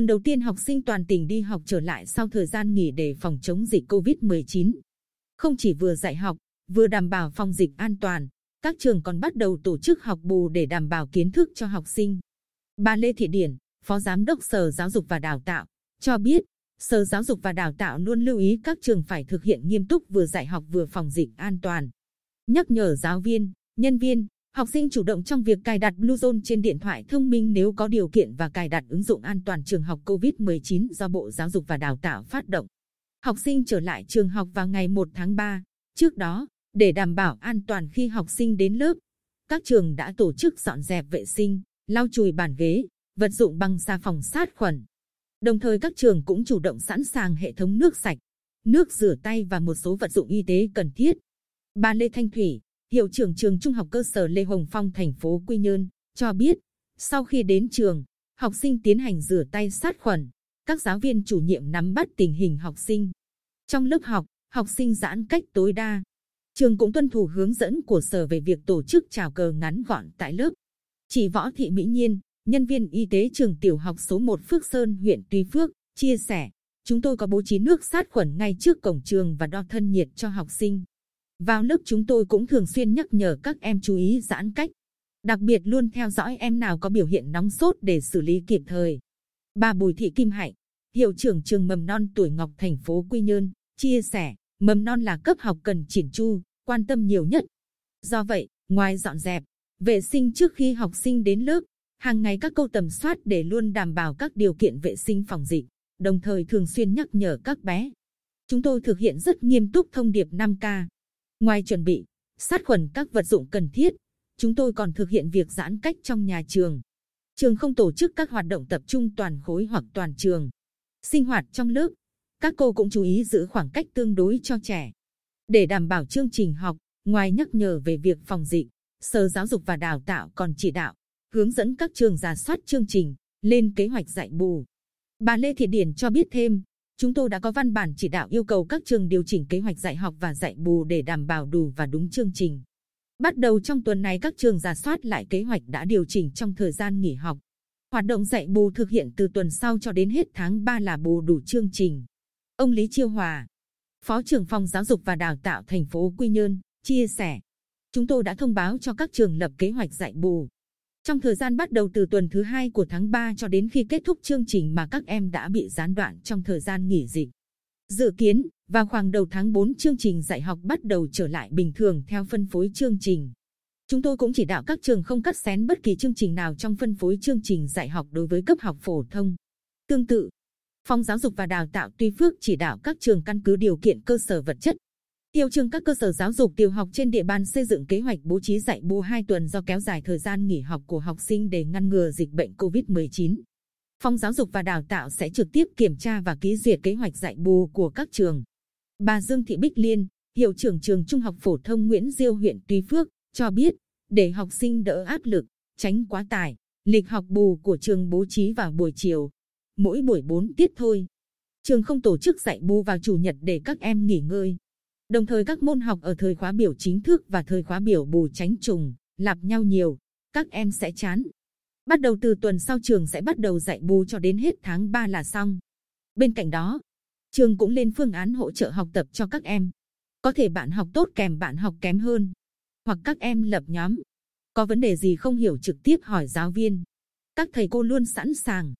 Tuần đầu tiên học sinh toàn tỉnh đi học trở lại sau thời gian nghỉ để phòng chống dịch COVID-19. Không chỉ vừa dạy học, vừa đảm bảo phòng dịch an toàn, các trường còn bắt đầu tổ chức học bù để đảm bảo kiến thức cho học sinh. Bà Lê Thị Điển, Phó Giám đốc Sở Giáo dục và Đào tạo, cho biết, Sở Giáo dục và Đào tạo luôn lưu ý các trường phải thực hiện nghiêm túc vừa dạy học vừa phòng dịch an toàn. Nhắc nhở giáo viên, nhân viên, học sinh chủ động trong việc cài đặt Bluezone trên điện thoại thông minh nếu có điều kiện và cài đặt ứng dụng an toàn trường học COVID-19 do Bộ Giáo dục và Đào tạo phát động. Học sinh trở lại trường học vào ngày 1 tháng 3. Trước đó, để đảm bảo an toàn khi học sinh đến lớp, các trường đã tổ chức dọn dẹp vệ sinh, lau chùi bàn ghế, vật dụng bằng xà phòng sát khuẩn. Đồng thời các trường cũng chủ động sẵn sàng hệ thống nước sạch, nước rửa tay và một số vật dụng y tế cần thiết. Bà Lê Thanh Thủy, hiệu trưởng trường trung học cơ sở Lê Hồng Phong thành phố Quy Nhơn, cho biết, sau khi đến trường, học sinh tiến hành rửa tay sát khuẩn, các giáo viên chủ nhiệm nắm bắt tình hình học sinh. Trong lớp học, học sinh giãn cách tối đa. Trường cũng tuân thủ hướng dẫn của sở về việc tổ chức chào cờ ngắn gọn tại lớp. Chị Võ Thị Mỹ Nhiên, nhân viên y tế trường tiểu học số 1 Phước Sơn, huyện Tuy Phước, chia sẻ, chúng tôi có bố trí nước sát khuẩn ngay trước cổng trường và đo thân nhiệt cho học sinh. Vào lớp chúng tôi cũng thường xuyên nhắc nhở các em chú ý giãn cách. Đặc biệt luôn theo dõi em nào có biểu hiện nóng sốt để xử lý kịp thời. Bà Bùi Thị Kim Hạnh, hiệu trưởng trường mầm non tuổi Ngọc thành phố Quy Nhơn, chia sẻ, mầm non là cấp học cần chỉn chu, quan tâm nhiều nhất. Do vậy, ngoài dọn dẹp, vệ sinh trước khi học sinh đến lớp, hàng ngày các câu tầm soát để luôn đảm bảo các điều kiện vệ sinh phòng dịch, đồng thời thường xuyên nhắc nhở các bé. Chúng tôi thực hiện rất nghiêm túc thông điệp 5K. Ngoài chuẩn bị, sát khuẩn các vật dụng cần thiết, chúng tôi còn thực hiện việc giãn cách trong nhà trường. Trường không tổ chức các hoạt động tập trung toàn khối hoặc toàn trường. Sinh hoạt trong lớp, các cô cũng chú ý giữ khoảng cách tương đối cho trẻ. Để đảm bảo chương trình học, ngoài nhắc nhở về việc phòng dịch, Sở Giáo dục và Đào tạo còn chỉ đạo, hướng dẫn các trường giả soát chương trình, lên kế hoạch dạy bù. Bà Lê Thị Điển cho biết thêm, chúng tôi đã có văn bản chỉ đạo yêu cầu các trường điều chỉnh kế hoạch dạy học và dạy bù để đảm bảo đủ và đúng chương trình. Bắt đầu trong tuần này các trường giả soát lại kế hoạch đã điều chỉnh trong thời gian nghỉ học. Hoạt động dạy bù thực hiện từ tuần sau cho đến hết tháng 3 là bù đủ chương trình. Ông Lý Chiêu Hòa, Phó trưởng phòng giáo dục và đào tạo thành phố Quy Nhơn, chia sẻ. Chúng tôi đã thông báo cho các trường lập kế hoạch dạy bù. Trong thời gian bắt đầu từ tuần thứ hai của tháng 3 cho đến khi kết thúc chương trình mà các em đã bị gián đoạn trong thời gian nghỉ dịch. Dự kiến, vào khoảng đầu tháng 4 chương trình dạy học bắt đầu trở lại bình thường theo phân phối chương trình. Chúng tôi cũng chỉ đạo các trường không cắt xén bất kỳ chương trình nào trong phân phối chương trình dạy học đối với cấp học phổ thông. Tương tự, Phòng Giáo dục và Đào tạo Tuy Phước chỉ đạo các trường căn cứ điều kiện cơ sở vật chất. Tiêu trường các cơ sở giáo dục tiểu học trên địa bàn xây dựng kế hoạch bố trí dạy bù 2 tuần do kéo dài thời gian nghỉ học của học sinh để ngăn ngừa dịch bệnh COVID-19. Phòng Giáo dục và Đào tạo sẽ trực tiếp kiểm tra và ký duyệt kế hoạch dạy bù của các trường. Bà Dương Thị Bích Liên, hiệu trưởng trường Trung học phổ thông Nguyễn Diêu huyện Tuy Phước, cho biết, để học sinh đỡ áp lực, tránh quá tải, lịch học bù của trường bố trí vào buổi chiều, mỗi buổi 4 tiết thôi. Trường không tổ chức dạy bù vào chủ nhật để các em nghỉ ngơi. Đồng thời các môn học ở thời khóa biểu chính thức và thời khóa biểu bù tránh trùng, lặp nhau nhiều, các em sẽ chán. Bắt đầu từ tuần sau trường sẽ bắt đầu dạy bù cho đến hết tháng 3 là xong. Bên cạnh đó, trường cũng lên phương án hỗ trợ học tập cho các em. Có thể bạn học tốt kèm bạn học kém hơn, hoặc các em lập nhóm. Có vấn đề gì không hiểu trực tiếp hỏi giáo viên. Các thầy cô luôn sẵn sàng